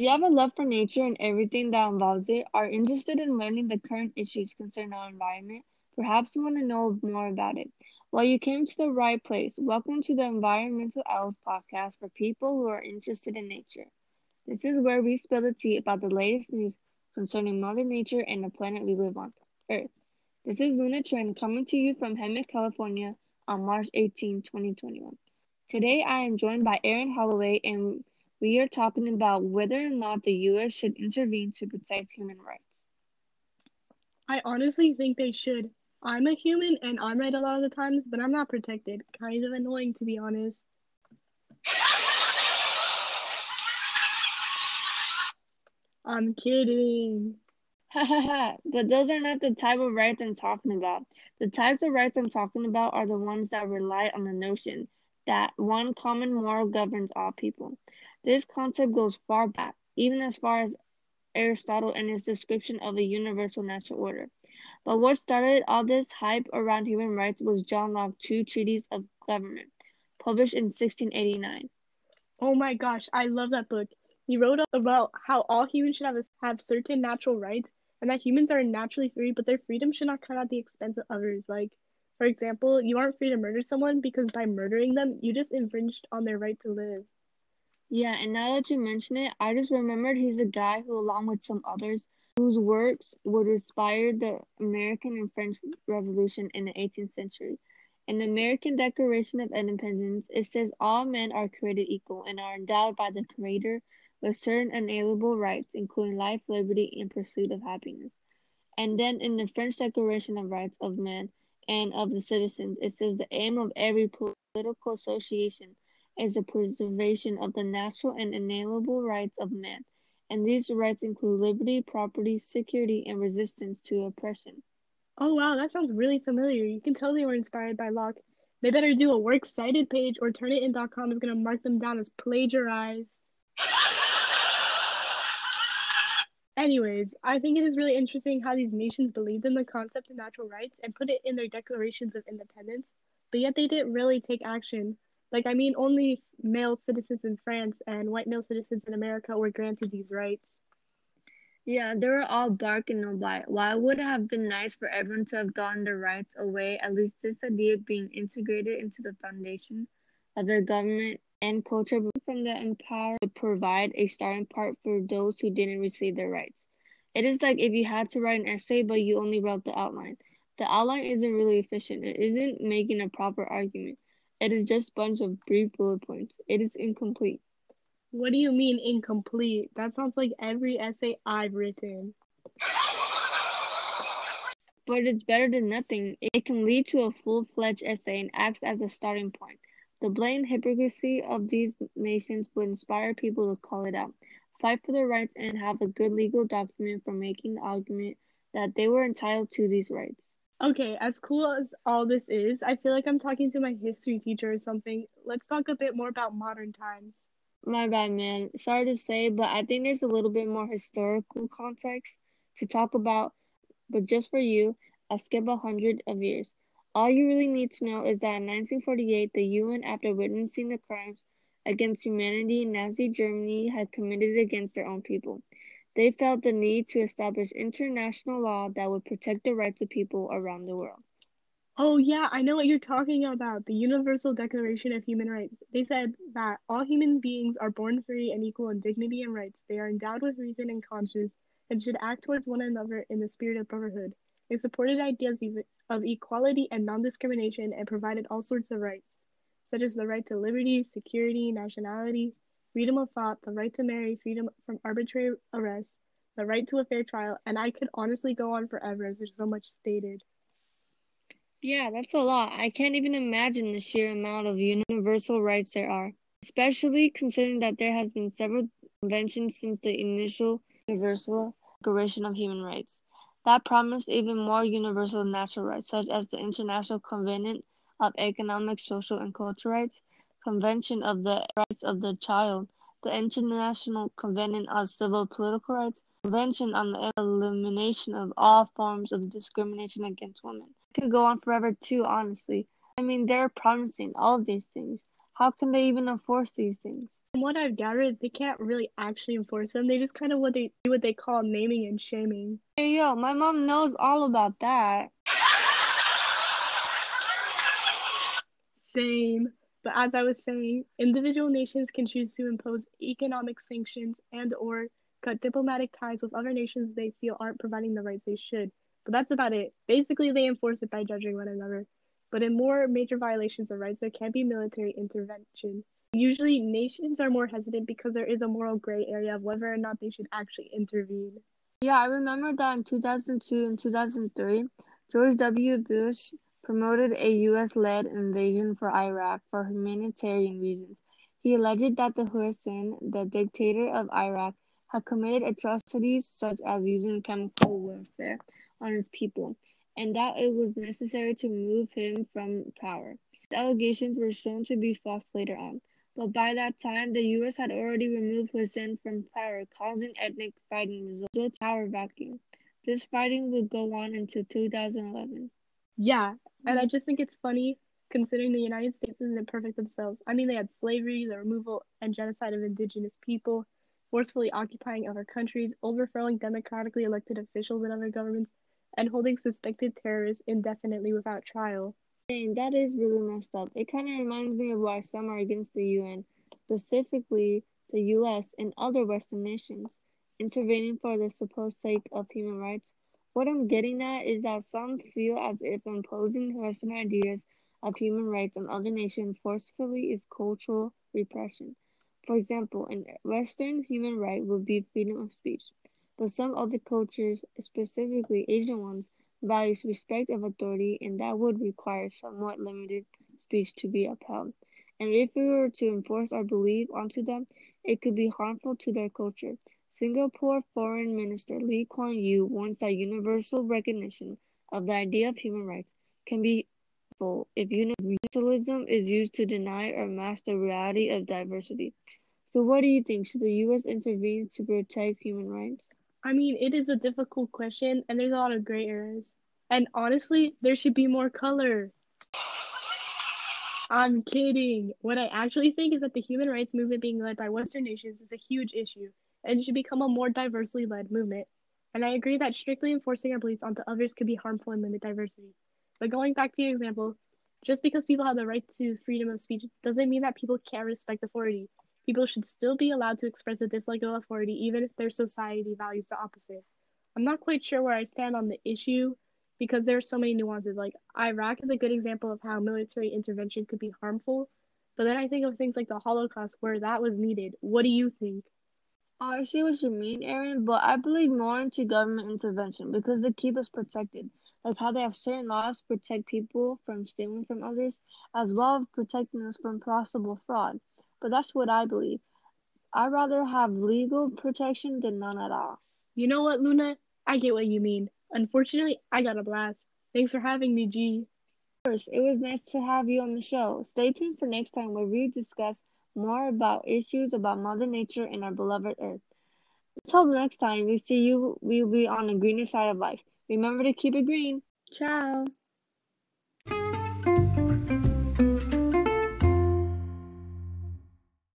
you have a love for nature and everything that involves it, are interested in learning the current issues concerning our environment, perhaps you want to know more about it. Well, you came to the right place. Welcome to the Environmental Elves podcast for people who are interested in nature. This is where we spill the tea about the latest news concerning Mother Nature and the planet we live on, Earth. This is Luna Trent coming to you from Hemet, California on March 18, 2021. Today I am joined by Aaron Holloway and we are talking about whether or not the U.S. should intervene to protect human rights. I honestly think they should. I'm a human and I'm right a lot of the times, but I'm not protected. Kind of annoying, to be honest. I'm kidding. but those are not the type of rights I'm talking about. The types of rights I'm talking about are the ones that rely on the notion that one common moral governs all people. This concept goes far back, even as far as Aristotle and his description of a universal natural order. But what started all this hype around human rights was John Locke's Two Treatises of Government, published in 1689. Oh my gosh, I love that book. He wrote about how all humans should have, a, have certain natural rights and that humans are naturally free, but their freedom should not come at the expense of others. Like, for example, you aren't free to murder someone because by murdering them, you just infringed on their right to live. Yeah, and now that you mention it, I just remembered he's a guy who, along with some others, whose works would inspire the American and French Revolution in the 18th century. In the American Declaration of Independence, it says all men are created equal and are endowed by the Creator with certain unalienable rights, including life, liberty, and pursuit of happiness. And then in the French Declaration of Rights of Man and of the Citizens, it says the aim of every political association is the preservation of the natural and inalienable rights of man, and these rights include liberty, property, security, and resistance to oppression. Oh wow, that sounds really familiar. You can tell they were inspired by Locke. They better do a works cited page or Turnitin.com is going to mark them down as plagiarized. Anyways, I think it is really interesting how these nations believed in the concept of natural rights and put it in their declarations of independence, but yet they didn't really take action. Like, I mean, only male citizens in France and white male citizens in America were granted these rights. Yeah, they were all bark and no bite. While it would have been nice for everyone to have gotten their rights away, at least this idea being integrated into the foundation of their government and culture from the empire to provide a starting part for those who didn't receive their rights. It is like if you had to write an essay but you only wrote the outline. The outline isn't really efficient. It isn't making a proper argument. It is just a bunch of brief bullet points. It is incomplete. What do you mean incomplete? That sounds like every essay I've written. But it's better than nothing. It can lead to a full fledged essay and acts as a starting point. The blatant hypocrisy of these nations would inspire people to call it out, fight for their rights, and have a good legal document for making the argument that they were entitled to these rights. Okay, as cool as all this is, I feel like I'm talking to my history teacher or something. Let's talk a bit more about modern times. My bad, man. Sorry to say, but I think there's a little bit more historical context to talk about. But just for you, I'll skip a hundred of years. All you really need to know is that in 1948, the UN, after witnessing the crimes against humanity Nazi Germany had committed against their own people, they felt the need to establish international law that would protect the rights of people around the world. Oh, yeah, I know what you're talking about the Universal Declaration of Human Rights. They said that all human beings are born free and equal in dignity and rights. They are endowed with reason and conscience and should act towards one another in the spirit of brotherhood. They supported ideas of equality and non discrimination and provided all sorts of rights, such as the right to liberty, security, nationality, freedom of thought, the right to marry, freedom from arbitrary arrest, the right to a fair trial, and I could honestly go on forever as there's so much stated. Yeah, that's a lot. I can't even imagine the sheer amount of universal rights there are, especially considering that there has been several conventions since the initial Universal Declaration of Human Rights that promised even more universal natural rights, such as the International Covenant of Economic, Social, and Cultural Rights, Convention of the Rights of the Child, the International Covenant on Civil Political Rights, Convention on the Elimination of All Forms of Discrimination Against Women. I could go on forever too, honestly. I mean, they're promising all of these things. how can they even enforce these things? From what I've gathered, they can't really actually enforce them. They just kind of what they do what they call naming and shaming. Hey yo, my mom knows all about that. Same. But as I was saying, individual nations can choose to impose economic sanctions and or cut diplomatic ties with other nations they feel aren't providing the rights they should. But that's about it. Basically, they enforce it by judging one another. But in more major violations of rights, there can be military intervention. Usually, nations are more hesitant because there is a moral gray area of whether or not they should actually intervene. Yeah, I remember that in 2002 and 2003, George W. Bush promoted a U.S. led invasion for Iraq for humanitarian reasons. He alleged that the Hussein, the dictator of Iraq, had committed atrocities such as using chemical warfare on his people, and that it was necessary to remove him from power. The allegations were shown to be false later on, but by that time, the U.S. had already removed Hussein from power, causing ethnic fighting results in a power vacuum. This fighting would go on until 2011. Yeah, and I mm-hmm. just think it's funny considering the United States isn't perfect themselves. I mean, they had slavery, the removal and genocide of indigenous people, forcefully occupying other countries, overthrowing democratically elected officials in other governments, and holding suspected terrorists indefinitely without trial. Dang, that is really messed up. It kind of reminds me of why some are against the UN, specifically the US and other Western nations, intervening for the supposed sake of human rights. What I'm getting at is that some feel as if imposing Western ideas of human rights on other nations forcefully is cultural repression. For example, a Western human right would be freedom of speech, but some other cultures, specifically Asian ones, values respect of authority, and that would require somewhat limited speech to be upheld. And if we were to enforce our belief onto them, it could be harmful to their culture. Singapore Foreign Minister Lee Kuan Yew warns that universal recognition of the idea of human rights can be harmful if universalism is used to deny or mask the reality of diversity. So, what do you think? Should the U.S. intervene to protect human rights? I mean, it is a difficult question, and there's a lot of gray areas. And honestly, there should be more color. I'm kidding. What I actually think is that the human rights movement being led by Western nations is a huge issue and it should become a more diversely led movement. And I agree that strictly enforcing our beliefs onto others could be harmful and limit diversity. But going back to your example, just because people have the right to freedom of speech doesn't mean that people can't respect authority people should still be allowed to express a dislike of authority even if their society values the opposite. I'm not quite sure where I stand on the issue because there are so many nuances. Like Iraq is a good example of how military intervention could be harmful, but then I think of things like the Holocaust where that was needed. What do you think? I see what you mean, Aaron, but I believe more into government intervention because they keep us protected. Like how they have certain laws protect people from stealing from others, as well as protecting us from possible fraud but that's what I believe. I'd rather have legal protection than none at all. You know what, Luna? I get what you mean. Unfortunately, I got a blast. Thanks for having me, G. Of course, it was nice to have you on the show. Stay tuned for next time where we discuss more about issues about Mother Nature and our beloved Earth. Until next time we see you, we'll be on the greener side of life. Remember to keep it green. Ciao.